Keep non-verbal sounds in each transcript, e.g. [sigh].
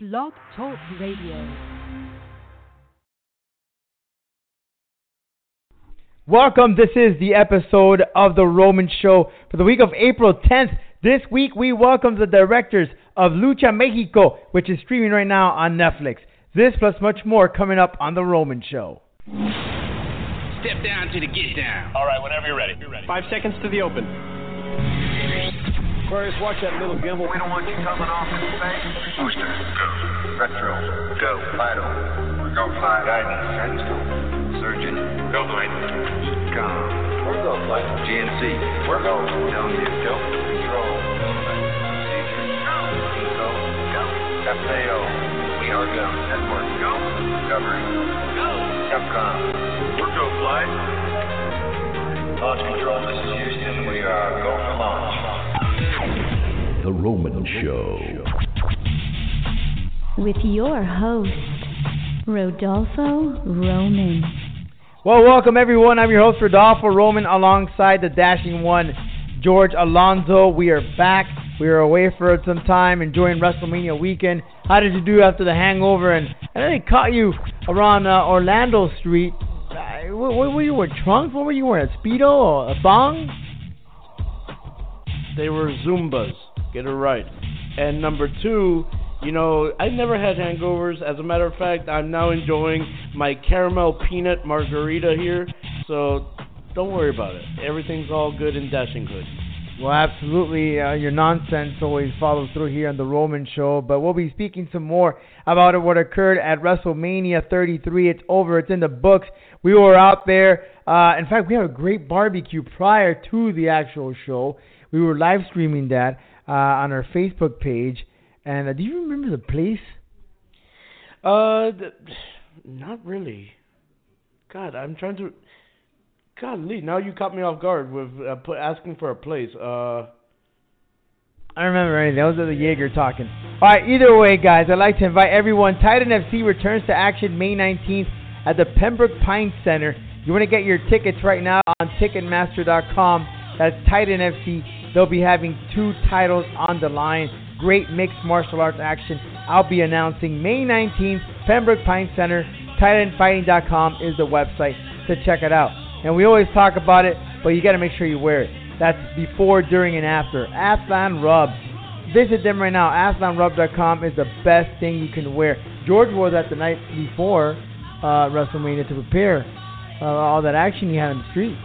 Blog Talk Radio. Welcome. This is the episode of The Roman Show for the week of April 10th. This week, we welcome the directors of Lucha Mexico, which is streaming right now on Netflix. This plus much more coming up on The Roman Show. Step down to the get down. All right, whenever you're ready. You're ready. Five seconds to the open. Aquarius, watch that little gimbal. We don't want you coming off in space. Booster, go. Retro, go. Vital, Go fly. guidance, Sandstone. surgeon, Go flight. com, We're go flight. GNC, We're go. telling you, Go. Control. procedure, Go. Go. Go. FAO, We are go. Network. Go. discovery, Go. Capcom, We're go flight. launch control, this is Houston, we are go for launch. The Roman Show. with your host, Rodolfo Roman. Well, welcome everyone. I'm your host, Rodolfo Roman, alongside the dashing one, George Alonso. We are back. We were away for some time, enjoying WrestleMania weekend. How did you do after the hangover? And I know they caught you around uh, Orlando Street. Uh, what, what were you wearing? Trunks? What were you wearing? A speedo or a thong? They were Zumbas. Get right. And number two, you know, I never had hangovers. As a matter of fact, I'm now enjoying my caramel peanut margarita here. So don't worry about it. Everything's all good in Dashing Hood. Well, absolutely. Uh, your nonsense always follows through here on the Roman Show, but we'll be speaking some more about what occurred at WrestleMania 33. It's over. It's in the books. We were out there. Uh, in fact, we had a great barbecue prior to the actual show. We were live streaming that uh, on our Facebook page. And uh, do you remember the place? Uh, th- not really. God, I'm trying to. God, Lee, now you caught me off guard with uh, put, asking for a place. Uh, I don't remember anything. Those are the Jaeger talking. All right, either way, guys, I'd like to invite everyone. Titan FC returns to action May 19th at the Pembroke Pine Center. You want to get your tickets right now on Ticketmaster.com. That's Titan FC. They'll be having two titles on the line. Great mixed martial arts action. I'll be announcing May 19th, Pembroke Pine Center. TitanFighting.com is the website to check it out. And we always talk about it, but you got to make sure you wear it. That's before, during, and after. Aslan Rub. Visit them right now. AslanRub.com is the best thing you can wear. George wore that the night before uh, WrestleMania to prepare uh, all that action he had on the street.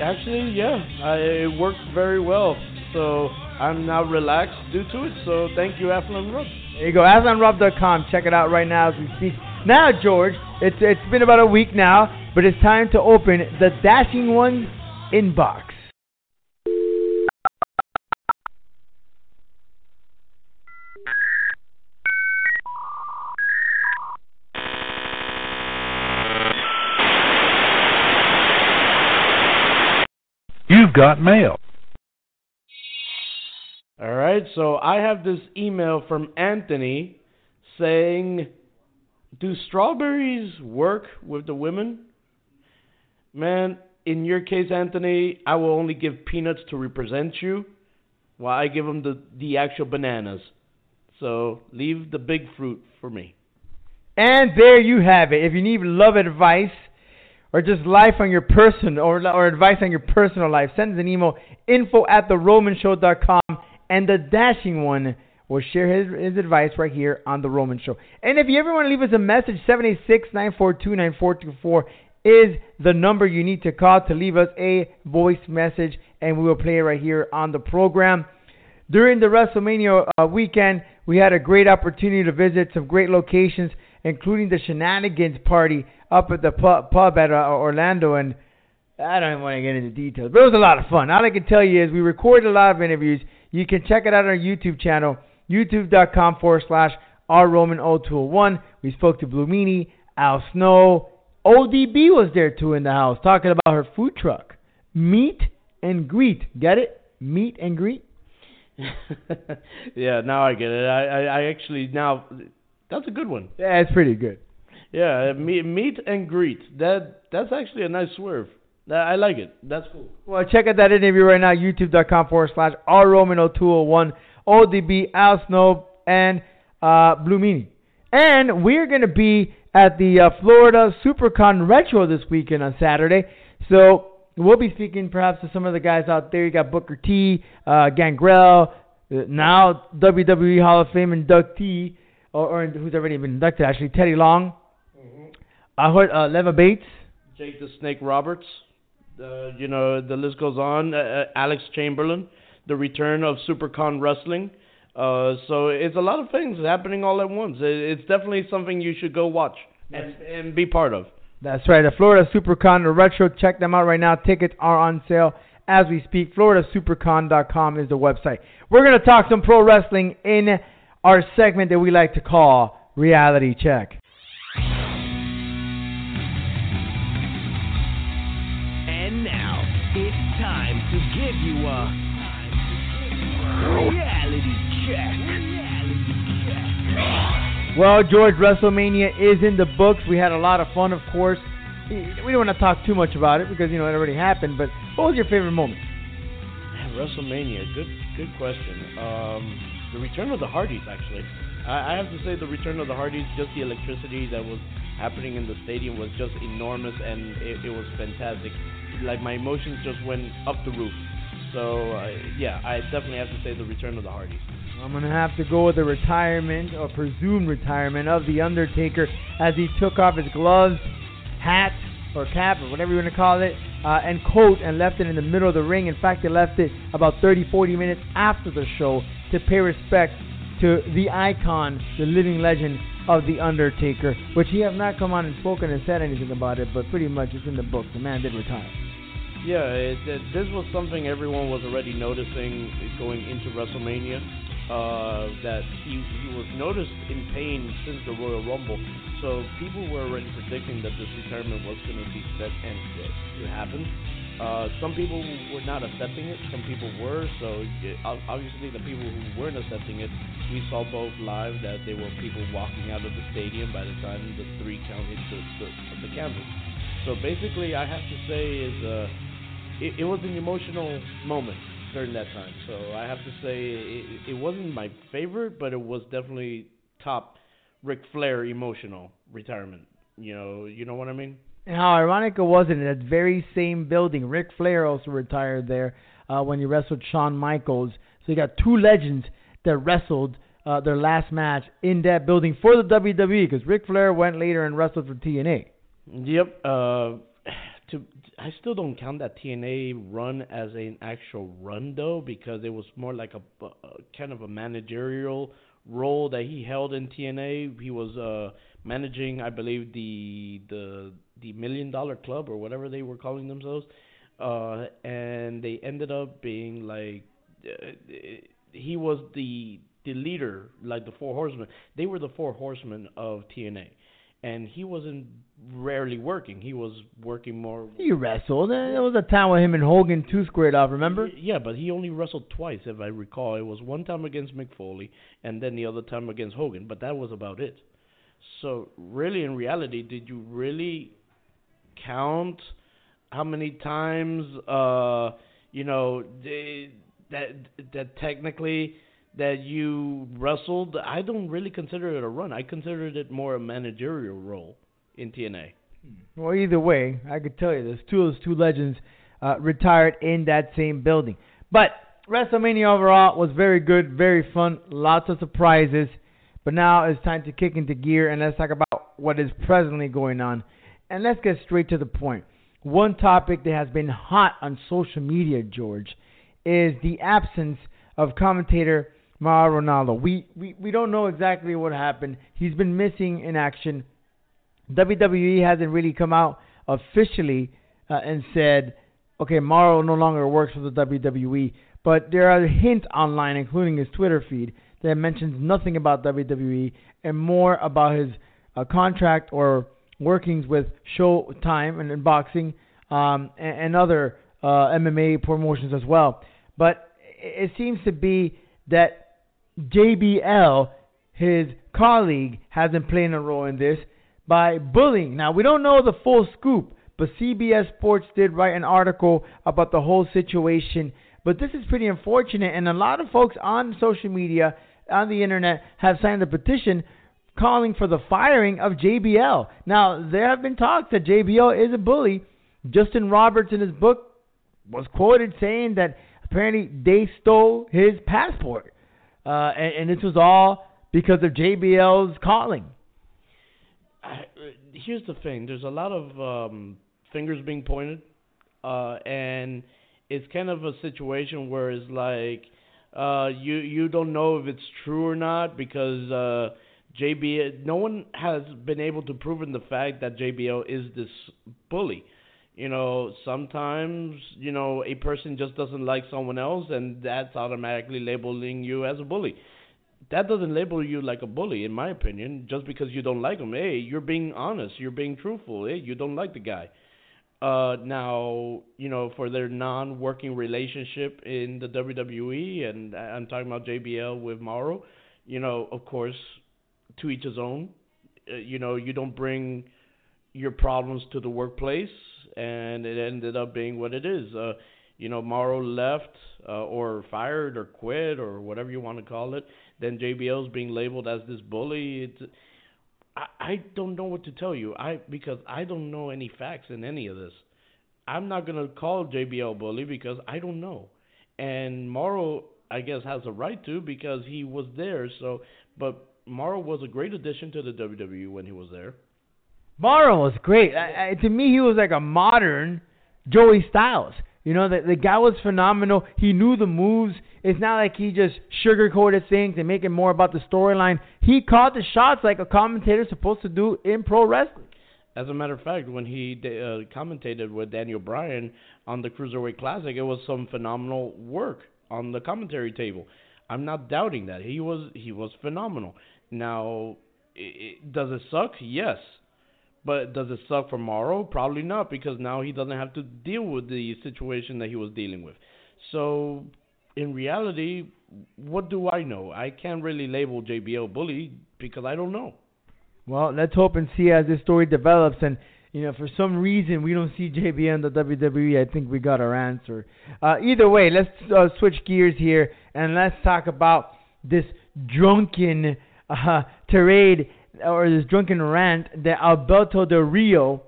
Actually, yeah, I, it worked very well. So I'm now relaxed due to it. So thank you, Affluent Rub. There you go, AslanRub.com. Check it out right now as we speak. Now, George, it's it's been about a week now, but it's time to open the Dashing One inbox. You've got mail. All right, so I have this email from Anthony saying, "Do strawberries work with the women?" Man, in your case, Anthony, I will only give peanuts to represent you, while I give them the the actual bananas. So leave the big fruit for me. And there you have it. If you need love advice or just life on your person or, or advice on your personal life, send us an email info at theromanshow.com and the dashing one will share his, his advice right here on the Roman Show. And if you ever want to leave us a message, 786-942-9424 is the number you need to call to leave us a voice message and we will play it right here on the program. During the WrestleMania uh, weekend, we had a great opportunity to visit some great locations, including the Shenanigans party up at the pub, pub at uh, Orlando. And I don't even want to get into details, but it was a lot of fun. All I can tell you is we recorded a lot of interviews. You can check it out on our YouTube channel, youtube.com forward slash rroman0201. We spoke to Blue Meanie, Al Snow. ODB was there too in the house talking about her food truck. Meet and greet. Get it? Meet and greet? [laughs] yeah, now I get it. I, I, I actually now that's a good one. Yeah, it's pretty good. Yeah, meet, meet and greet. That that's actually a nice swerve. I like it. That's cool. Well, check out that interview right now, youtube.com forward slash rroman0201, ODB, Al Snow, and uh, Blue Meanie. And we're going to be at the uh, Florida SuperCon Retro this weekend on Saturday. So we'll be speaking perhaps to some of the guys out there. You got Booker T, uh, Gangrel, uh, now WWE Hall of Fame inductee, or, or who's already been inducted actually, Teddy Long. I heard uh, Leva Bates. Jake the Snake Roberts. Uh, you know, the list goes on. Uh, uh, Alex Chamberlain, the return of SuperCon Wrestling. Uh, so it's a lot of things happening all at once. It, it's definitely something you should go watch and, and be part of. That's right, the Florida SuperCon the Retro. Check them out right now. Tickets are on sale as we speak. FloridaSuperCon.com is the website. We're going to talk some pro wrestling in our segment that we like to call Reality Check. And now it's time to give you a reality check. Well, George, WrestleMania is in the books. We had a lot of fun, of course. We don't want to talk too much about it because you know it already happened. But what was your favorite moment? WrestleMania, good good question. Um, the return of the Hardys, actually. I, I have to say the return of the Hardys, just the electricity that was happening in the stadium was just enormous, and it, it was fantastic. Like my emotions just went up the roof. So uh, yeah, I definitely have to say the return of the Hardys. I'm gonna have to go with the retirement or presumed retirement of the Undertaker as he took off his gloves, hat or cap or whatever you want to call it, uh, and coat and left it in the middle of the ring. In fact, he left it about 30, 40 minutes after the show to pay respect to the icon, the living legend of the Undertaker, which he has not come on and spoken and said anything about it, but pretty much it's in the book. The man did retire. Yeah, it, it, this was something everyone was already noticing going into WrestleMania. Uh, that he he was noticed in pain since the Royal Rumble, so people were already predicting that this retirement was going to be set and it, happened. Uh, some people were not accepting it, some people were. So it, obviously, the people who weren't accepting it, we saw both live that there were people walking out of the stadium by the time the three count hit the the, the canvas. So basically, I have to say is uh, it, it was an emotional moment during that time. So I have to say it, it wasn't my favorite, but it was definitely top Ric Flair emotional retirement. You know, you know what I mean? And how ironic it was in that very same building. Ric Flair also retired there uh, when he wrestled Shawn Michaels. So you got two legends that wrestled uh, their last match in that building for the WWE because Ric Flair went later and wrestled for TNA. Yep. Uh, I still don't count that TNA run as an actual run though, because it was more like a, a kind of a managerial role that he held in TNA. He was uh managing, I believe, the the the Million Dollar Club or whatever they were calling themselves, uh, and they ended up being like uh, he was the the leader, like the Four Horsemen. They were the Four Horsemen of TNA and he wasn't rarely working. He was working more. He wrestled. There was a time with him and Hogan two squared off. Remember? Yeah, but he only wrestled twice, if I recall. It was one time against Mick Foley, and then the other time against Hogan. But that was about it. So really, in reality, did you really count how many times? Uh, you know, they, that that technically that you wrestled, I don't really consider it a run. I considered it more a managerial role in TNA. Well, either way, I could tell you this: two of those two legends uh, retired in that same building. But WrestleMania overall was very good, very fun, lots of surprises. But now it's time to kick into gear and let's talk about what is presently going on. And let's get straight to the point. One topic that has been hot on social media, George, is the absence of commentator Mauro Ranallo. We, we we don't know exactly what happened. He's been missing in action. WWE hasn't really come out officially uh, and said, okay, Mauro no longer works for the WWE. But there are hints online, including his Twitter feed, that mentions nothing about WWE and more about his uh, contract or workings with Showtime and, and boxing um, and, and, other uh, MMA promotions as well. But it seems to be that JBL, his colleague, has been playing a role in this by bullying. Now, we don't know the full scoop, but CBS Sports did write an article about the whole situation. But this is pretty unfortunate, and a lot of folks on social media on the internet have signed a petition calling for the firing of JBL. Now, there have been talks that JBL is a bully. Justin Roberts in his book was quoted saying that apparently they stole his passport. Uh, and, and this was all because of JBL's calling. I, here's the thing: there's a lot of um, fingers being pointed, uh, and it's kind of a situation where it's like uh, you you don't know if it's true or not because uh, JBL. No one has been able to prove in the fact that JBL is this bully. You know, sometimes you know a person just doesn't like someone else, and that's automatically labeling you as a bully that doesn't label you like a bully, in my opinion. Just because you don't like him, hey, you're being honest, you're being truthful. Hey, you don't like the guy. Uh, now, you know, for their non-working relationship in the WWE, and I'm talking about JBL with Mauro. You know, of course, to each his own. Uh, you know, you don't bring your problems to the workplace, and it ended up being what it is. Uh, you know, Mauro left uh, or fired or quit or whatever you want to call it then JBL's being labeled as this bully. It's I, I don't know what to tell you. I because I don't know any facts in any of this. I'm not gonna call JBL bully because I don't know. And Mauro I guess has a right to because he was there. So, but Mauro was a great addition to the WWE when he was there. Mauro was great. I, I, to me, he was like a modern Joey Styles. You know, the, the guy was phenomenal. He knew the moves. It's not like he just sugarcoated things and making more about the storyline. He called the shots like a commentator's supposed to do in pro wrestling. As a matter of fact, when he uh, commentated with Daniel Bryan on the Cruiserweight Classic, it was some phenomenal work on the commentary table. I'm not doubting that he was he was phenomenal. Now, it, does it suck? Yes. But does it suck for Mauro? Probably not, because now he doesn't have to deal with the situation that he was dealing with. So, in reality, what do I know? I can't really label JBL bully because I don't know. Well, let's hope and see as this story develops. And you know, for some reason we don't see JBL in the WWE. I think we got our answer. Uh, either way, let's uh, switch gears here and let's talk about this drunken uh, tirade or this drunken rant that Alberto Del Rio,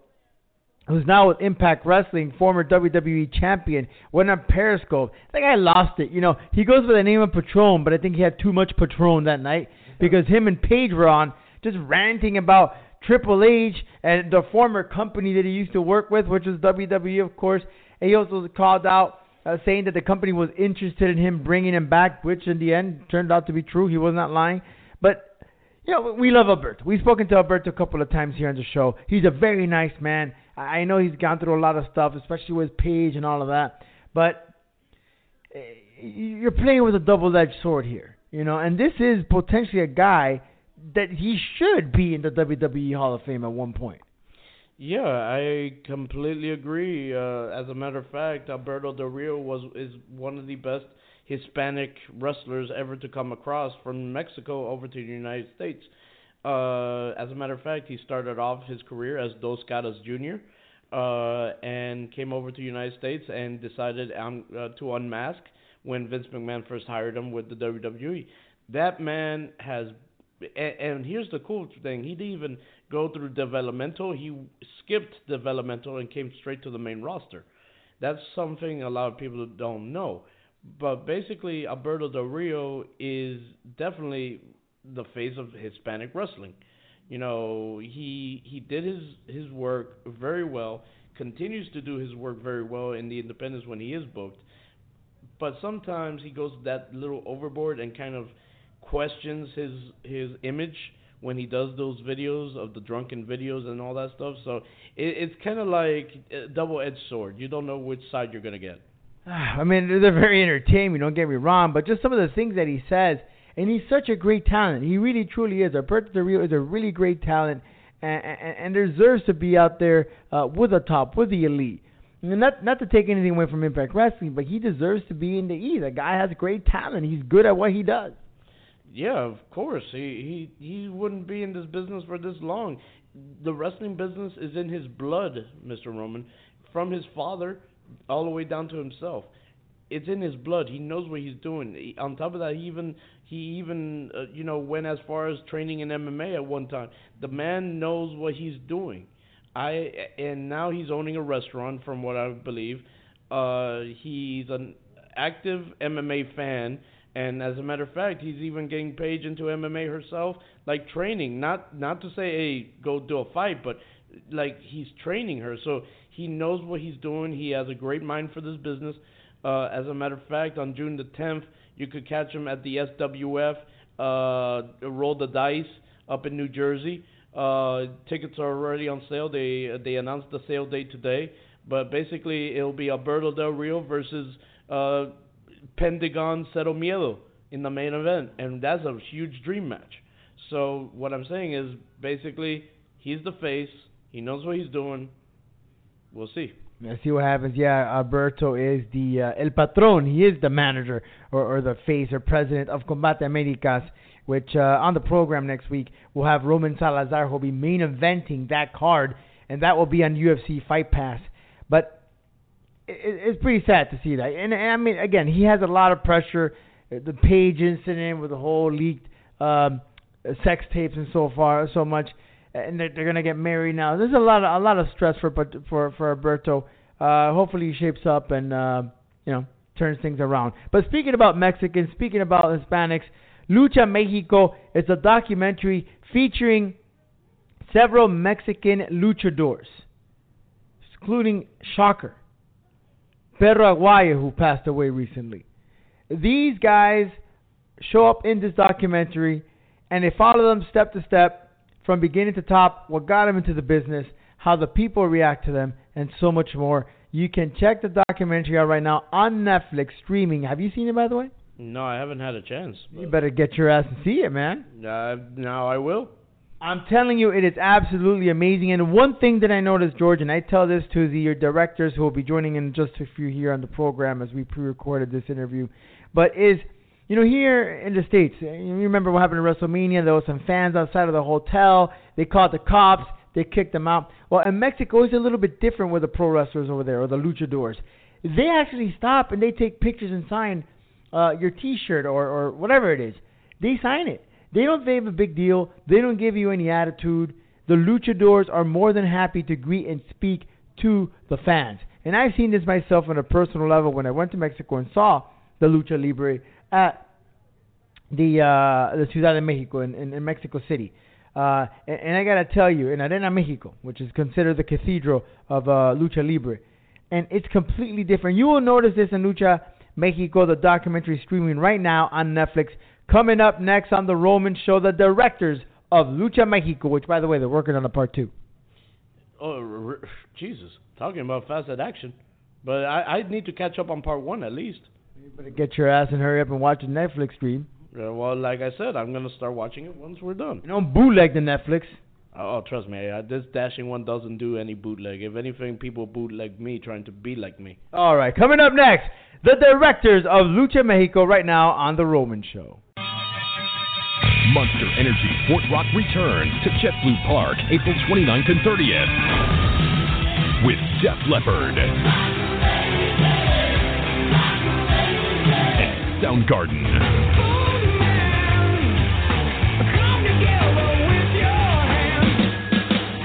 who's now with Impact Wrestling, former WWE champion, went on Periscope. Think I lost it. You know, he goes by the name of Patron, but I think he had too much Patron that night because him and Paige were on just ranting about Triple H and the former company that he used to work with, which was WWE, of course. And he also called out uh, saying that the company was interested in him bringing him back, which in the end turned out to be true. He was not lying. But you know, we love Alberto. We've spoken to Alberto a couple of times here on the show. He's a very nice man. I know he's gone through a lot of stuff, especially with Paige and all of that. But eh, you're playing with a double-edged sword here, you know. And this is potentially a guy that he should be in the WWE Hall of Fame at one point. Yeah, I completely agree. Uh, as a matter of fact, Alberto Del Rio was is one of the best Hispanic wrestlers ever to come across from Mexico over to the United States. Uh, as a matter of fact, he started off his career as Dos Caras Jr. Uh, and came over to the United States and decided um, uh, to unmask when Vince McMahon first hired him with the WWE. That man has, and, and here's the cool thing: he didn't even go through developmental. He skipped developmental and came straight to the main roster. That's something a lot of people don't know but basically Alberto Del Rio is definitely the face of Hispanic wrestling. You know, he he did his his work very well, continues to do his work very well in the independents when he is booked. But sometimes he goes that little overboard and kind of questions his his image when he does those videos of the drunken videos and all that stuff. So it, it's kind of like a double-edged sword. You don't know which side you're gonna get. [sighs] I mean, they're very entertaining. Don't get me wrong, but just some of the things that he says, and he's such a great talent. He really, truly is. Alberto Del Rio is a really great talent, and, and, and deserves to be out there uh, with the top, with the elite. And not not to take anything away from Impact Wrestling, but he deserves to be in the E. The guy has great talent. He's good at what he does. Yeah, of course. He he he wouldn't be in this business for this long. The wrestling business is in his blood, Mr. Roman, from his father all the way down to himself. it's in his blood. He knows what he's doing. He, on top of that, he even he even uh, you know went as far as training in MMA at one time. The man knows what he's doing. I and now he's owning a restaurant, from what I believe. Uh, he's an active MMA fan, and as a matter of fact, he's even getting Paige into MMA herself, like training. Not not to say, hey, go do a fight, but like he's training her. So he knows what he's doing. He has a great mind for this business. Uh, as a matter of fact, on June the 10th, you could catch him at the SWF uh, Roll the Dice up in New Jersey. Uh, tickets are already on sale. They they announced the sale date today, but basically it'll be Alberto Del Rio versus uh, Pentagon Cero Miedo in the main event, and that's a huge dream match. So what I'm saying is basically he's the face. He knows what he's doing. We'll see. Let's see what happens. Yeah, Alberto is the uh, el patron. He is the manager or, or the face or president of Combate Americas. Which uh, on the program next week we'll have Roman Salazar who'll be main eventing that card, and that will be on UFC Fight Pass. But it, it's pretty sad to see that. And, and I mean, again, he has a lot of pressure. The Paige incident with the whole leaked um, sex tapes and so far, so much and they're, they're gonna get married now. There's a lot of a lot of stress for for for Alberto. Uh, hopefully he shapes up and uh, you know turns things around. But speaking about Mexicans, speaking about Hispanics, Lucha Mexico is a documentary featuring several Mexican luchadors, including Shocker, Perro Aguayo, who passed away recently. These guys show up in this documentary, and they follow them step to step from beginning to top, what got them into the business, how the people react to them, and so much more. You can check the documentary out right now on Netflix streaming. Have you seen it, by the way? No, I haven't had a chance. You better get your ass and see it, man. Uh, now I will. I'm telling you, it is absolutely amazing. And one thing that I noticed, George, and I tell this to the directors who will be joining in just a few here on the program as we pre-recorded this interview, but is – you know, here in the States, you remember what happened at WrestleMania? There were some fans outside of the hotel. They called the cops. They kicked them out. Well, in Mexico, it's a little bit different with the pro wrestlers over there, or the luchadors. They actually stop and they take pictures and sign uh, your T-shirt or, or whatever it is. They sign it. They don't have a big deal. They don't give you any attitude. The luchadors are more than happy to greet and speak to the fans. And I've seen this myself on a personal level when I went to Mexico and saw the Lucha Libre at the uh, the Ciudad de Mexico in, in, in Mexico City. Uh, and, and I gotta tell you, in Arena Mexico, which is considered the cathedral of uh, lucha libre, and it's completely different. You will notice this in Lucha Mexico, the documentary streaming right now on Netflix. Coming up next on the Roman Show, the directors of Lucha Mexico, which by the way they're working on a part two. Oh Jesus! Talking about fast action, but I I need to catch up on part one at least. You better get your ass and hurry up and watch the Netflix stream. Uh, well, like I said, I'm gonna start watching it once we're done. You don't bootleg the Netflix. Oh, trust me, uh, this dashing one doesn't do any bootleg. If anything, people bootleg me trying to be like me. All right, coming up next, the directors of Lucha Mexico right now on the Roman Show. Monster Energy Fort Rock returns to JetBlue Park April 29th and 30th with Def Leppard. Soundgarden.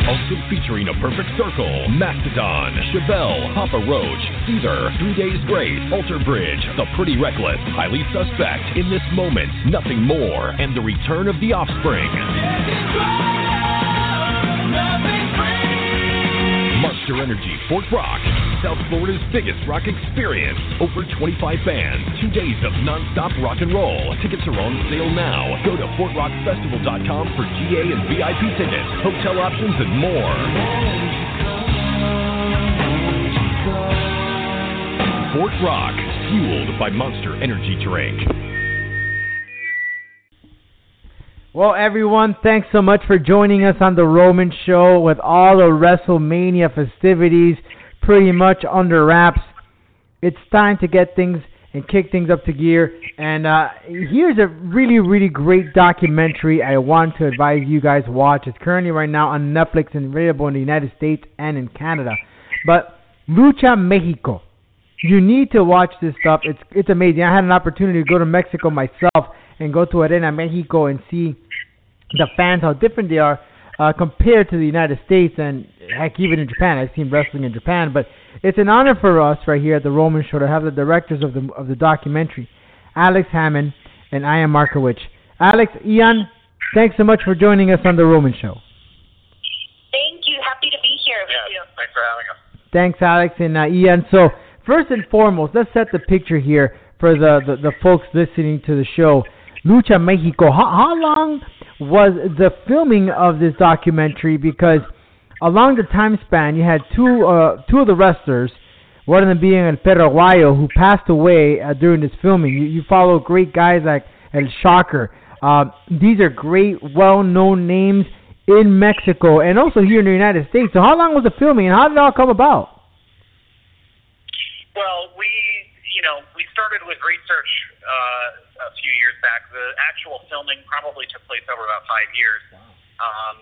Also featuring a perfect circle, Mastodon, Chevelle, Papa Roach, Seether, Three Days Grace, Alter Bridge, The Pretty Reckless, Highly Suspect, In This Moment, Nothing More, and the return of the Offspring. Monster Energy Fort Rock, South Florida's biggest rock experience. Over 25 bands, two days of non-stop rock and roll. Tickets are on sale now. Go to FortRockFestival.com for GA and VIP tickets, hotel options, and more. Fort Rock, fueled by Monster Energy Drink. Well, everyone, thanks so much for joining us on the Roman Show with all the WrestleMania festivities pretty much under wraps. It's time to get things and kick things up to gear. And uh, here's a really, really great documentary I want to advise you guys watch. It's currently right now on Netflix and available in the United States and in Canada. But Lucha Mexico. You need to watch this stuff. It's it's amazing. I had an opportunity to go to Mexico myself and go to Arena Mexico and see the fans how different they are uh, compared to the United States and heck even in Japan. I've seen wrestling in Japan, but it's an honor for us right here at the Roman Show to have the directors of the of the documentary, Alex Hammond and Ian Markiewicz. Alex, Ian, thanks so much for joining us on the Roman Show. Thank you. Happy to be here with Yeah, you. thanks for having us. Thanks, Alex and uh, Ian. So first and foremost, let's set the picture here for the, the, the folks listening to the show. Lucha Mexico. How, how long was the filming of this documentary? Because along the time span, you had two uh, two of the wrestlers, one of them being El Perro Aguayo, who passed away uh, during this filming. You, you follow great guys like El Shocker. Uh, these are great, well-known names in Mexico and also here in the United States. So how long was the filming and how did it all come about? Well, we, you know, we started with research uh, a few years back. The actual filming probably took place over about five years. Um,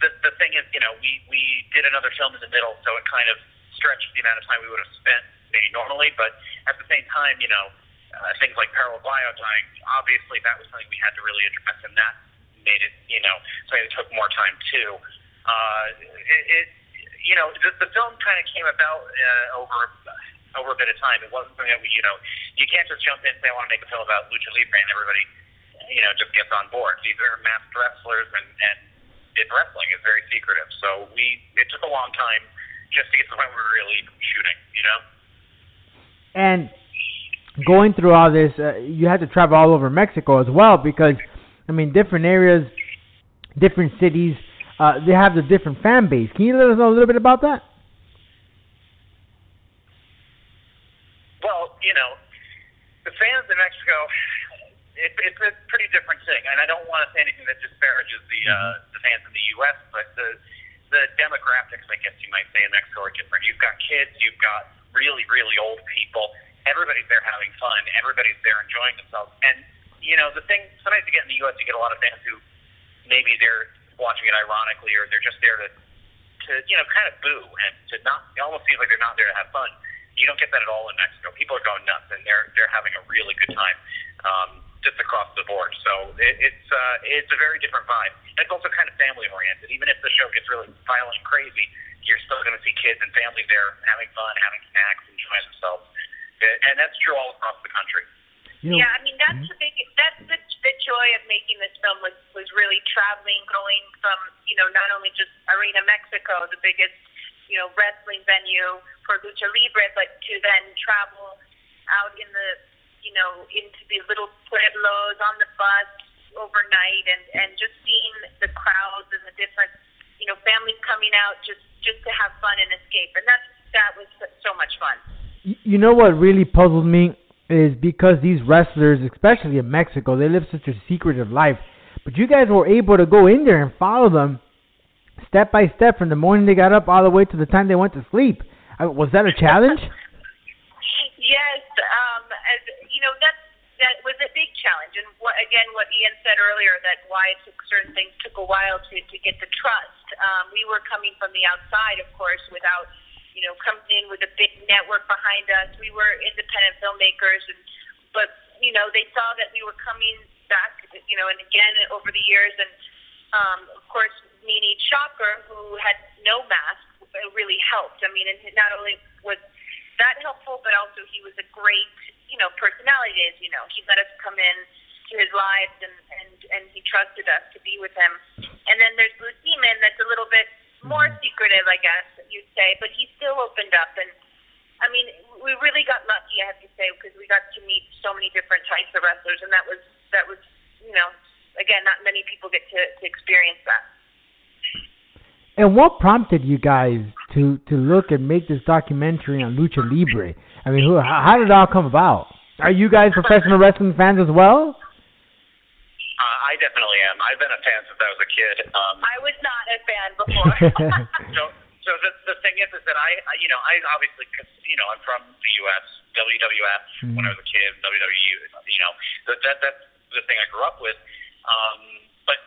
the, the thing is, you know, we, we did another film in the middle, so it kind of stretched the amount of time we would have spent maybe normally. But at the same time, you know, uh, things like Perro Aguayo dying, obviously that was something we had to really address, and that made it, you know, something that took more time too. Uh, it, it, you know, the, the film kind of came about uh, over over a bit of time. It wasn't something that we, you know, you can't just jump in and say I want to make a film about lucha libre and everybody, you know, just gets on board. These are masked wrestlers, and and it, wrestling is very secretive. So we, it took a long time just to get to the point where we were really shooting, you know. And going through all this, uh, you had to travel all over Mexico as well because, I mean, different areas, different cities, uh, they have the different fan base. Can you let us know a little bit about that? Well, you know, the fans in Mexico, it, it's a pretty different thing, and I don't want to say anything that disparages the uh, the fans in the U.S., but the the demographics, I guess you might say, in Mexico are different. You've got kids, you've got really, really old people. Everybody's there having fun. Everybody's there enjoying themselves. And you know, the thing sometimes you get in the U.S., you get a lot of fans who maybe they're watching it ironically, or they're just there to to you know kind of boo and to not. It almost seems like they're not there to have fun. You don't get that at all in Mexico. People are going nuts, and they're they're having a really good time. Um, just across the board, so it, it's uh, it's a very different vibe. And it's also kind of family oriented. Even if the show gets really violent and crazy, you're still going to see kids and families there having fun, having snacks, enjoying themselves, and that's true all across the country. You know, yeah, I mean that's the big that's the the joy of making this film was was really traveling, going from you know not only just Arena Mexico, the biggest you know wrestling venue for lucha libre, but to then travel out in the you know into the little pueblos on the bus overnight, and and just seeing the crowds and the different you know families coming out just just to have fun and escape, and that's that was so much fun. you know what really puzzles me is because these wrestlers, especially in Mexico, they live such a secretive life. But you guys were able to go in there and follow them step by step from the morning they got up all the way to the time they went to sleep. I, was that a challenge? [laughs] Yes, um, as you know, that that was a big challenge, and what, again, what Ian said earlier, that why it took certain things took a while to to get the trust. Um, we were coming from the outside, of course, without you know coming in with a big network behind us. We were independent filmmakers, and but you know they saw that we were coming back, you know, and again over the years, and um, of course, Nini Shocker, who had no mask, it really helped. I mean, and not only was that helpful, but also he was a great, you know, personality. As you know, he let us come in to his lives, and and and he trusted us to be with him. And then there's Blue Demon, that's a little bit more secretive, I guess you'd say, but he still opened up. And I mean, we really got lucky, I have to say, because we got to meet so many different types of wrestlers, and that was that was, you know, again, not many people get to to experience that. And what prompted you guys to to look and make this documentary on lucha libre? I mean, who, how, how did it all come about? Are you guys professional wrestling fans as well? Uh, I definitely am. I've been a fan since I was a kid. Um, I was not a fan before. [laughs] so, so the the thing is, is that I, I you know, I obviously, cause, you know, I'm from the U.S. WWF when I was a kid. WWE, you know, that that that's the thing I grew up with. Um, but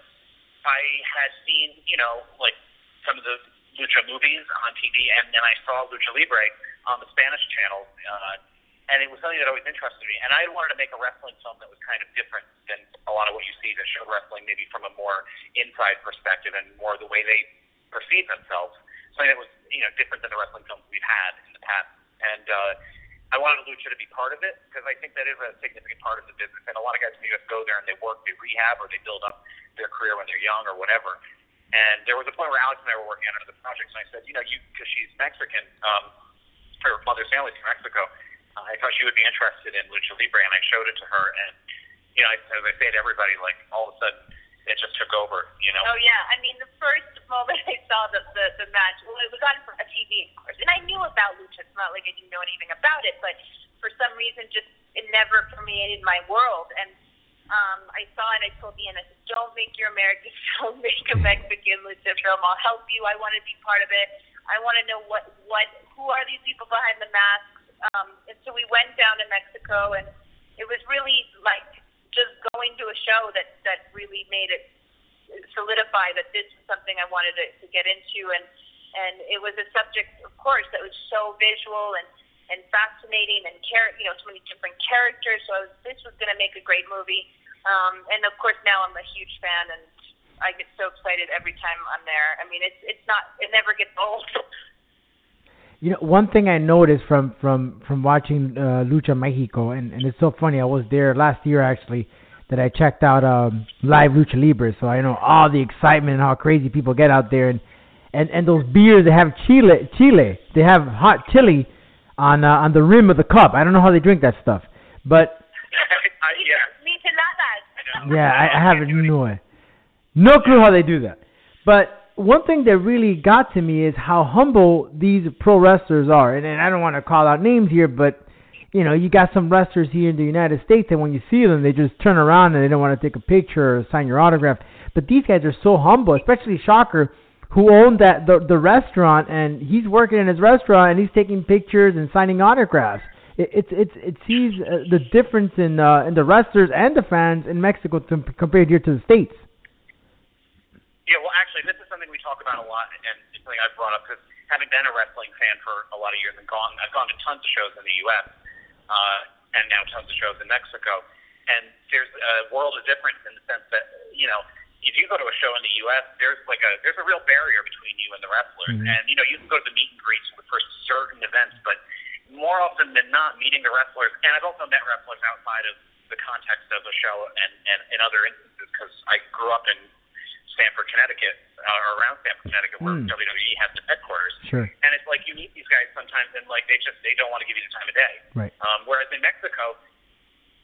I had seen, you know, like some of the lucha movies on TV, and then I saw Lucha Libre on the Spanish channel. Uh, and it was something that always interested me. And I wanted to make a wrestling film that was kind of different than a lot of what you see that showed wrestling maybe from a more inside perspective and more the way they perceive themselves. Something that was you know different than the wrestling films we've had in the past. And uh, I wanted Lucha to be part of it because I think that is a significant part of the business. And a lot of guys in the U.S. go there and they work, they rehab, or they build up their career when they're young or whatever. And there was a point where Alex and I were working on another project, and I said, you know, you because she's Mexican, um, her mother's family's from Mexico. I thought she would be interested in lucha libre, and I showed it to her. And you know, as I say to everybody, like all of a sudden, it just took over. You know. Oh yeah, I mean the first moment [laughs] I saw the the, the match, well, it was on a TV, of course, and I knew about lucha. It's not like I didn't know anything about it, but for some reason, just it never permeated my world. And um, I saw it. I told Ian, I "Don't make your American [laughs] film. Make a Mexican lucha film. I'll help you. I want to be part of it. I want to know what what who are these people behind the masks." Um, and so we went down to Mexico, and it was really like just going to a show that that really made it solidify that this was something I wanted to, to get into, and and it was a subject, of course, that was so visual and and fascinating, and char- you know, so many different characters. So I was, this was going to make a great movie, um, and of course now I'm a huge fan, and I get so excited every time I'm there. I mean, it's it's not it never gets old. [laughs] You know, one thing I noticed from from from watching uh, Lucha Mexico, and and it's so funny. I was there last year actually that I checked out um, live Lucha Libre, so I know all the excitement and how crazy people get out there, and and and those beers they have chile chile, they have hot chili on uh, on the rim of the cup. I don't know how they drink that stuff, but. [laughs] yeah, I, I have no idea. No clue how they do that. But one thing that really got to me is how humble these pro wrestlers are, and, and I don't want to call out names here, but you know, you got some wrestlers here in the United States that when you see them, they just turn around and they don't want to take a picture or sign your autograph. But these guys are so humble, especially Shocker, who owned that the the restaurant, and he's working in his restaurant and he's taking pictures and signing autographs. It, it's it's it sees uh, the difference in uh, in the wrestlers and the fans in Mexico to, compared here to the states. Yeah, well, actually, this is something we talk about a lot, and it's something I've brought up because having been a wrestling fan for a lot of years and gone, I've gone to tons of shows in the U.S. Uh, and now tons of shows in Mexico, and there's a world of difference in the sense that you know if you go to a show in the U.S., there's like a there's a real barrier between you and the wrestlers, Mhm. and you know you can go to the meet and greets for certain events, but more often than not, meeting the wrestlers, and I've also met wrestlers outside of the context of the show and and in other instances because I grew up in Stamford, Connecticut, uh, or around Stamford, Connecticut, where Hmm. WWE has its headquarters. Sure. And it's like you meet these guys sometimes, and like they just they don't want to give you the time of day. Right. Um, whereas in Mexico,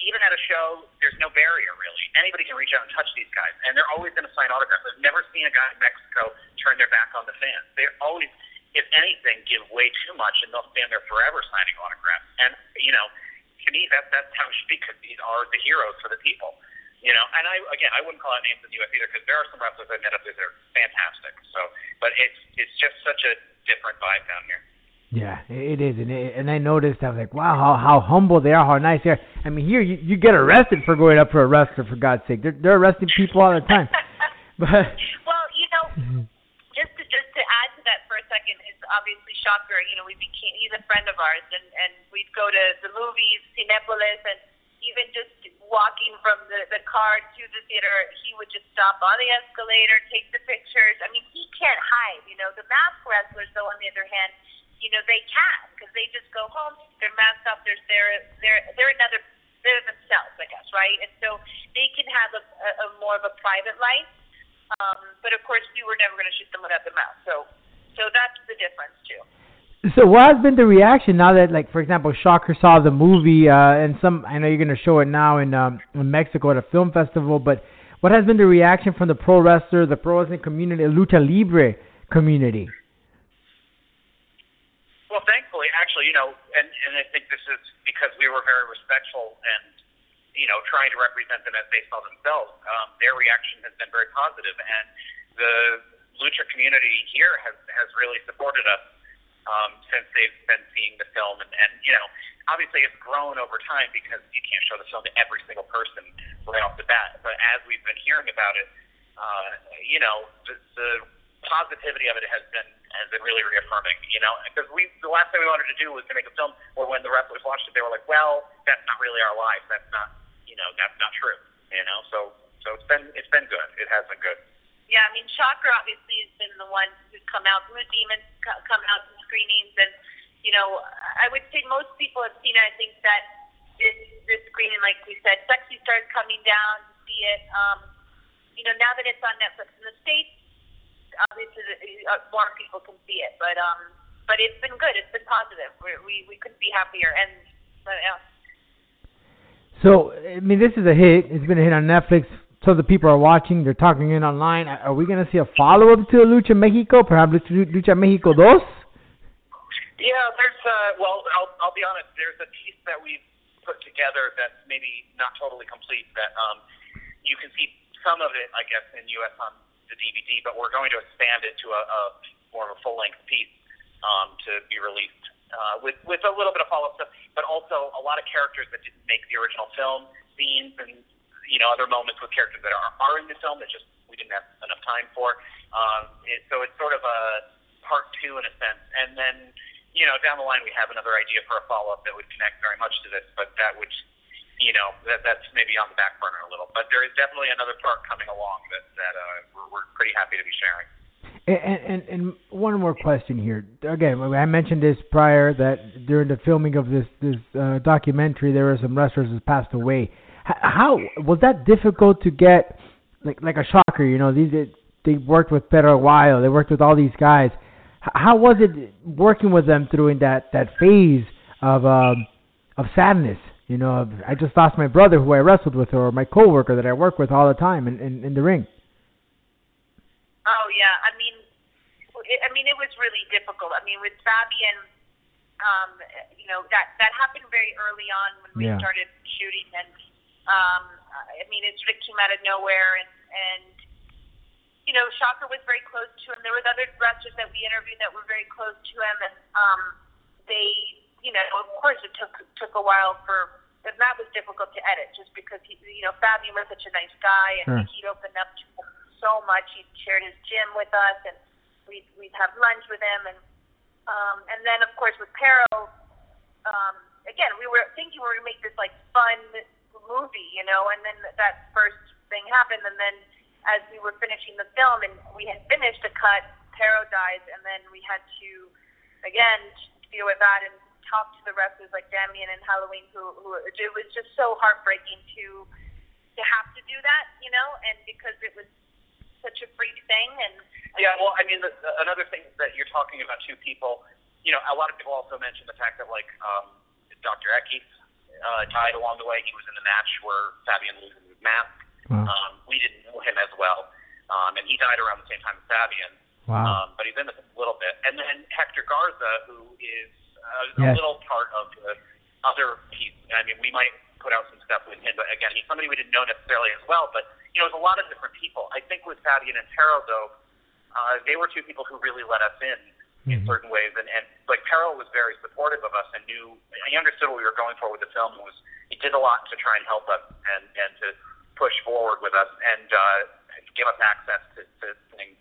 even at a show, there's no barrier really. Anybody can reach out and touch these guys, and they're always going to sign autographs. I've never seen a guy in Mexico turn their back on the fans. They're always, if anything, give way too much, and they'll stand there forever signing autographs. And you know, to me, that that's how [laughs] it should be because these are the heroes for the people. You know, and I again, I wouldn't call out names in the U.S. either because there are some wrestlers I met up there that are fantastic. So, but it's it's just such a different vibe down here. Yeah, it is, and it, and I noticed I was like, wow, how how humble they are, how nice they are. I mean, here you you get arrested for going up for a wrestler, for God's sake. They're they're arresting people all the time. [laughs] But Well, you know, [laughs] mhm. just to just to add to that second is obviously Shocker. You know, we became he's a friend of ours, and and we'd go to the movies, Cinepolis, and even just walking from the the car to the theater, he would just stop on the escalator, take the pictures. I mean, he can't hide. You know, the mask wrestlers, though, on the other hand, you know, they can because they just go home, they're masked up, they're they're they're they're another they're themselves, I guess, right? And so they can have a, a, a more of a private life. Um, but of course, we were never going to shoot them without the mouth. So, so that's the difference too. so what has been the reaction now that, like, for example, Shocker saw the movie, uh, and some I know you're gonna show it now in um in Mexico at a film festival, but what has been the reaction from the pro wrestler, the pro wrestling community, the lucha libre community? Well, thankfully, actually, you know, and and I think this is because we were very respectful and you know trying to represent them as they saw themselves. Um, their reaction has been very positive, and the lucha community here has has really supported us um, since they've been seeing the film, and and you know, obviously it's grown over time because you can't show the film to every single person right off the bat. But as we've been hearing about it, uh, you know, the, the positivity of it has been has been really reaffirming. You know, because we the last thing we wanted to do was to make a film where when the wrestlers watched it, they were like, well, that's not really our lives. That's not you know that's not true. You know, so so it's been it's been good. It has been good. Yeah, I mean, Shocker obviously has been the one who's come out. Blue Demons come out in screenings, and you know, I would say most people have seen it. I think that this this screening, like we said, Sexy started coming down to see it. Um, you know, now that it's on Netflix in the states, obviously uh, more people can see it. But um, but it's been good. It's been positive. We we, we couldn't be happier. And but, yeah. So, I mean, this is a hit. It's been a hit on Netflix. So the people are watching. They're talking in online. Are we going to see a follow up to Lucha Mexico? Perhaps Lucha Mexico 2? Yeah, there's uh well, I'll I'll be honest, there's a piece that we've put together that's maybe not totally complete that um you can see some of it I guess in US on the DVD, but we're going to expand it to a, a more of a full length piece um to be released uh with with a little bit of follow up stuff, but also a lot of characters that didn't make the original film, scenes and you know, other moments with characters that are are in the film that just we didn't have enough time for. Um it, so it's sort of a part two in a sense. And then you know, down the line we have another idea for a follow up that would connect very much to this, but that would, you know, that that's maybe on the back burner a little. But there is definitely another part coming along that that uh, we're, we're pretty happy to be sharing. And, and and one more question here. Again, I mentioned this prior that during the filming of this this uh, documentary, there were some wrestlers that passed away. H- How was that difficult to get? Like like a shocker, you know. These they worked with Perro Aguayo. They worked with all these guys. How was it working with them during that that phase of um of sadness? You know, of, I just lost my brother who I wrestled with, or my coworker that I work with all the time in in, in the ring. Oh yeah, I mean, it, I mean it was really difficult. I mean with Fabian, um, you know that that happened very early on when we Yeah. started shooting, and um, I mean it sort of came out of nowhere, and and you know Shocker was very close to him. There was other wrestlers that we interviewed that were very close to him, and um, they, you know, of course it took took a while for. And that was difficult to edit, just because he, you know, Fabian was such a nice guy, and Sure. he'd opened up to so much. He shared his gym with us, and we'd we'd have lunch with him, and um, and then of course with Perro, um, again we were thinking we were gonna make this like fun movie, you know, and then that first thing happened, and then as we were finishing the film and we had finished a cut, Perro dies, and then we had to again deal with that and talk to the wrestlers like Damien and Halloween, who who it was just so heartbreaking to to have to do that, you know, and because it was such a freak thing and Yeah, well, I mean, the, the, another thing that you're talking about two people. You know, a lot of people also mention the fact that like um, Dr. Eki uh, died along the way. He was in the match where Fabian loses his mask. Wow. Um, we didn't know him as well, um, and he died around the same time as Fabian. Wow. Um, but he's in this a little bit. And then Hector Garza, who is uh, Yes. a little part of the other piece. I mean, we might put out some stuff with him, but again, he's somebody we didn't know necessarily as well. But you know, there's a lot of different people. I think with Fabian and Perro, though, uh, they were two people who really let us in in Mhm. certain ways. And, and like Perro was very supportive of us and knew he understood what we were going for with the film. And was he did a lot to try and help us and and to push forward with us and uh, give us access to, to things.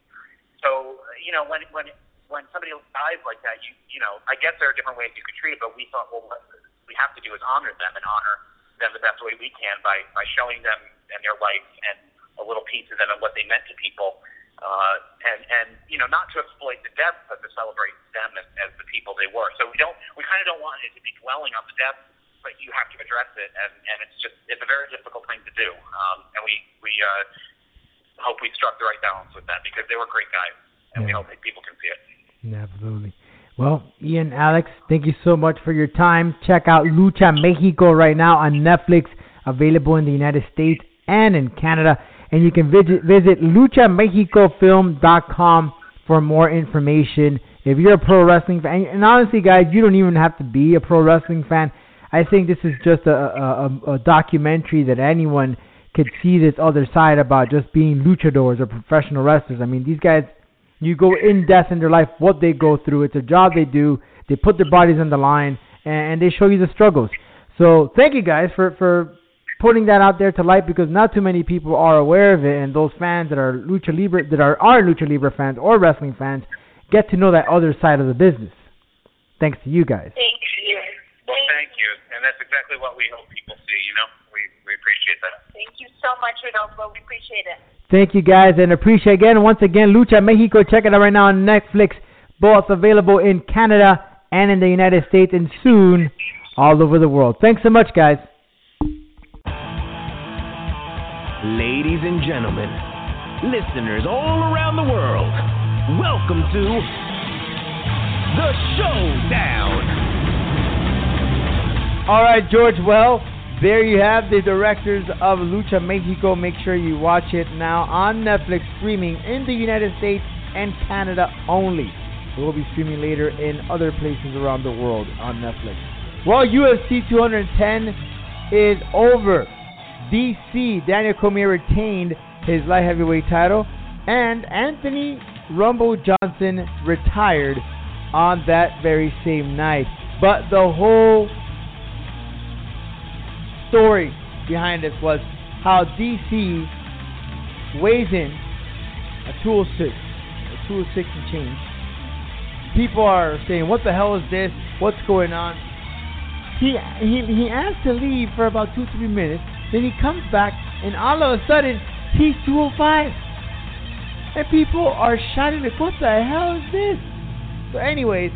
So you know, when when when somebody dies like that, you you know, I guess there are different ways you could treat it, but we thought, well, what we have to do is honor them and honor them the best way we can by by showing them and their life and a little piece of them and what they meant to people. Uh, and and you know, not to exploit the deaths, but to celebrate them as, as the people they were. So we don't, we kind of don't want it to be dwelling on the deaths, but you have to address it, and and it's just, it's a very difficult thing to do. Um, and we we uh, hope we struck the right balance with that because they were great guys, and we Yeah. hope that people can see it. Absolutely. Well, Ian, Alex, thank you so much for your time. Check out Lucha Mexico right now on Netflix, available in the United States and in Canada. And you can visit, visit luchamexicofilm.com for more information. If you're a pro wrestling fan, and honestly, guys, you don't even have to be a pro wrestling fan. I think this is just a, a, a, documentary that anyone could see this other side about just being luchadors or professional wrestlers. I mean, these guys you go in depth in their life, what they go through. It's a job they do. They put their bodies on the line, and, and they show you the struggles. So thank you guys for for putting that out there to light because not too many people are aware of it, and those fans that are lucha libre that are are lucha libre fans or wrestling fans get to know that other side of the business. Thanks to you guys. Thank you. Well, thank you, and that's exactly what we hope people see. You know, we we appreciate that. Thank you so much, Rodolfo. We appreciate it. Thank you guys and appreciate again once again Lucha Mexico. Check it out right now on Netflix. Both available in Canada and in the United States and soon all over the world. Thanks so much, guys. Ladies and gentlemen, listeners all around the world, welcome to the Showdown. All right, George. Well, there you have the directors of Lucha Mexico. Make sure you watch it now on Netflix, streaming in the United States and Canada only. It will be streaming later in other places around the world on Netflix. Well, UFC 210 is over. DC Daniel Cormier retained his light heavyweight title, and Anthony Rumble Johnson retired on that very same night. But the whole story behind this was how DC weighs in a 206, a 206 and change. People are saying, "What the hell is this? What's going on?" He he he asked to leave for about two three minutes. Then he comes back, and all of a sudden he's 205, and people are shouting like, "What the hell is this?" So, anyways,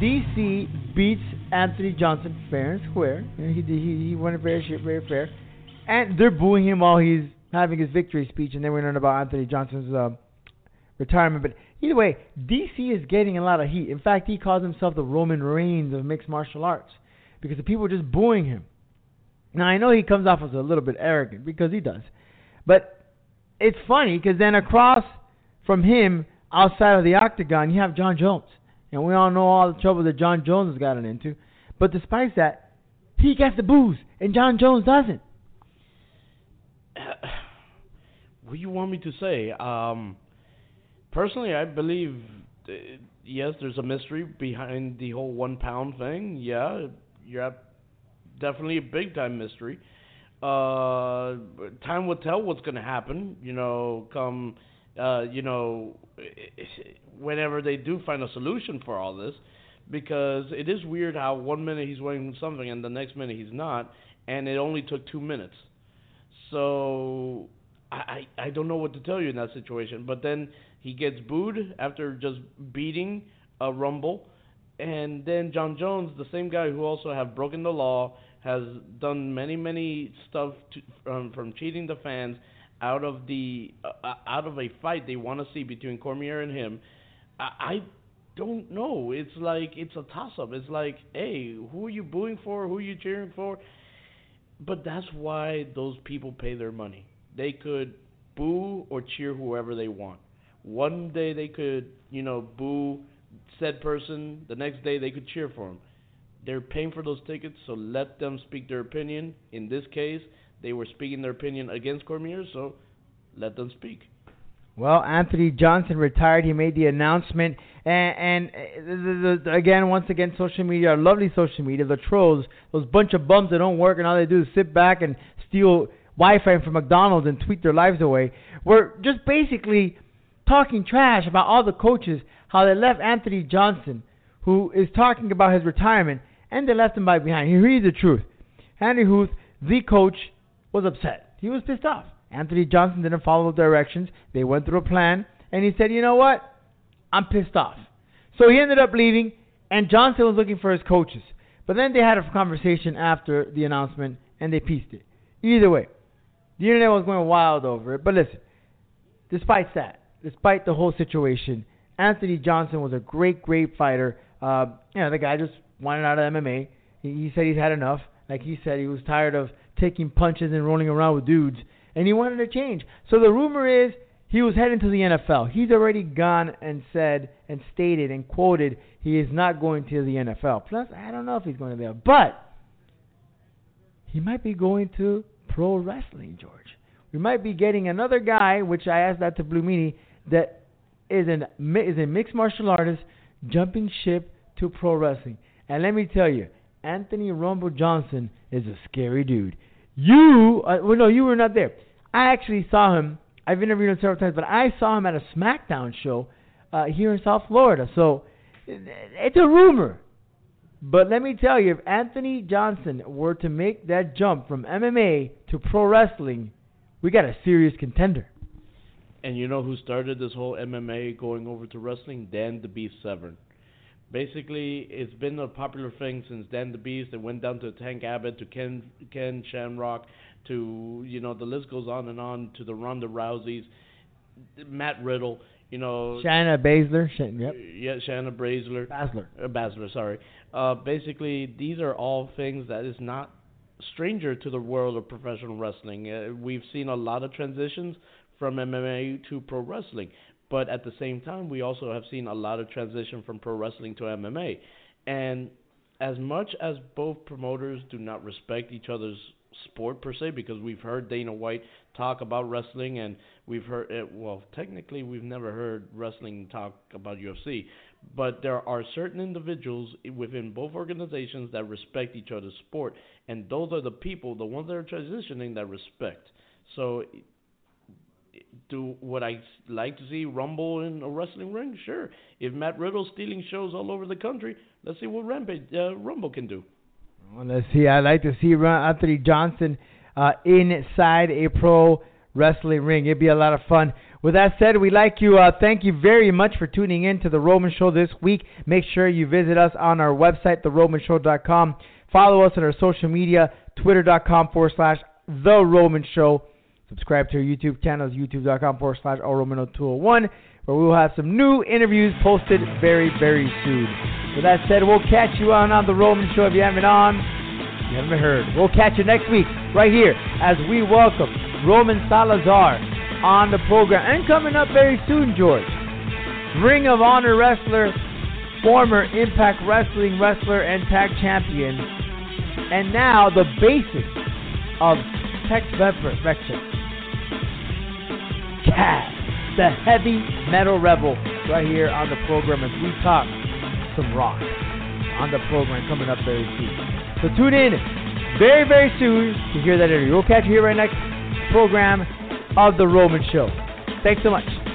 DC beats Anthony Johnson fair and square. And he he he won it very very fair, and they're booing him while he's having his victory speech, and then we learn about Anthony Johnson's uh, retirement. But either way, DC is getting a lot of heat. In fact, he calls himself the Roman Reigns of mixed martial arts because the people are just booing him. Now I know he comes off as a little bit arrogant because he does, but it's funny because then across from him, outside of the octagon, you have Jon Jones. And we all know all the trouble that Jon Jones has gotten into. But despite that, he gets the boos, and Jon Jones doesn't. [sighs] What do you want me to say? Um, personally, I believe, uh, yes, there's a mystery behind the whole one pound thing. Yeah, you're definitely a big time mystery. Uh, time will tell what's going to happen. You know, come, uh, you know, whenever they do find a solution for all this, because it is weird how one minute he's weighing something and the next minute he's not, and it only took two minutes. So I I, I don't know what to tell you in that situation. But then he gets booed after just beating a Rumble, and then Jon Jones, the same guy who also have broken the law, has done many many stuff to, um, from cheating the fans out of the uh, out of a fight they want to see between Cormier and him. I, I don't know. It's like it's a toss up. It's like, hey, who are you booing for? Who are you cheering for? But that's why those people pay their money. They could boo or cheer whoever they want. One day they could, you know, boo said person. The next day they could cheer for him. They're paying for those tickets, so let them speak their opinion. In this case, they were speaking their opinion against Cormier, so let them speak. Well, Anthony Johnson retired. He made the announcement, and, and uh, again, once again, social media, lovely social media, the trolls, those bunch of bums that don't work, and all they do is sit back and steal Wi-Fi from McDonald's and tweet their lives away. We're just basically talking trash about all the coaches, how they left Anthony Johnson, who is talking about his retirement, and they left him by behind. He Here's the truth: Henri Hooft, the coach, was upset. He was pissed off. Anthony Johnson didn't follow the directions. They went through a plan, and he said, "You know what? I'm pissed off." So he ended up leaving, and Johnson was looking for his coaches. But then they had a conversation after the announcement, and they pieced it. Either way, the internet was going wild over it. But listen, despite that, despite the whole situation, Anthony Johnson was a great, great fighter. Uh, you know, the guy just wanted out of MMA. He, he said he's had enough. Like he said, he was tired of taking punches and rolling around with dudes, and he wanted to change. So the rumor is he was heading to the NFL. He's already gone and said and stated and quoted he is not going to the NFL. Plus, I don't know if he's going to there, but he might be going to pro wrestling, George. We might be getting another guy, which I asked that to Blue Meanie, that is an is a mixed martial artist jumping ship to pro wrestling. And let me tell you, Anthony Rumble Johnson is a scary dude. You, uh, well, no, you were not there. I actually saw him. I've interviewed him several times, but I saw him at a SmackDown show uh, here in South Florida. So it's a rumor. But let me tell you, if Anthony Johnson were to make that jump from MMA to pro wrestling, we got a serious contender. And you know who started this whole MMA going over to wrestling? Dan the Beast Severn. Basically, it's been a popular thing since Dan the Beast. It went down to Tank Abbott, to Ken Ken Shamrock, to you know the list goes on and on to the Ronda Rouseys, Matt Riddle. You know, Shayna Baszler. Shan- yep. yeah, Shayna Baszler. Basler. Uh, Basler, sorry. Uh, basically, these are all things that is not stranger to the world of professional wrestling. Uh, we've seen a lot of transitions from MMA to pro wrestling, but at the same time, we also have seen a lot of transition from pro wrestling to MMA. And as much as both promoters do not respect each other's sport per se, because we've heard Dana White talk about wrestling, and we've heard it. Well, technically, we've never heard wrestling talk about UFC, but there are certain individuals within both organizations that respect each other's sport, and those are the people, the ones that are transitioning, that respect. So, do what I like to see Rumble in a wrestling ring? Sure. If Matt Riddle's stealing shows all over the country, let's see what Rampage uh, Rumble can do. Well, let's see. I'd like to see Anthony Johnson uh, inside a pro wrestling ring. It'd be a lot of fun. With that said, we like you. Uh, thank you very much for tuning in to the Roman Show this week. Make sure you visit us on our website, theromanshow.com. Follow us on our social media, twitter.com forward slash The Roman Show. Subscribe to our YouTube channel, youtube.com forward slash Romano201, where we will have some new interviews posted very, very soon. With that said, we'll catch you on, on The Roman Show if you haven't on. You haven't heard. We'll catch you next week right here as we welcome Roman Salazar on the program. And coming up very soon, George, Ring of Honor wrestler, former Impact Wrestling wrestler and tag champion, and now the basis of Tech Perfection. Kaz, the heavy metal rebel, right here on the program as we talk some rock on the program coming up very soon. So tune in very, very soon to hear that interview. We'll catch you here right next program of The Roman Show. Thanks so much.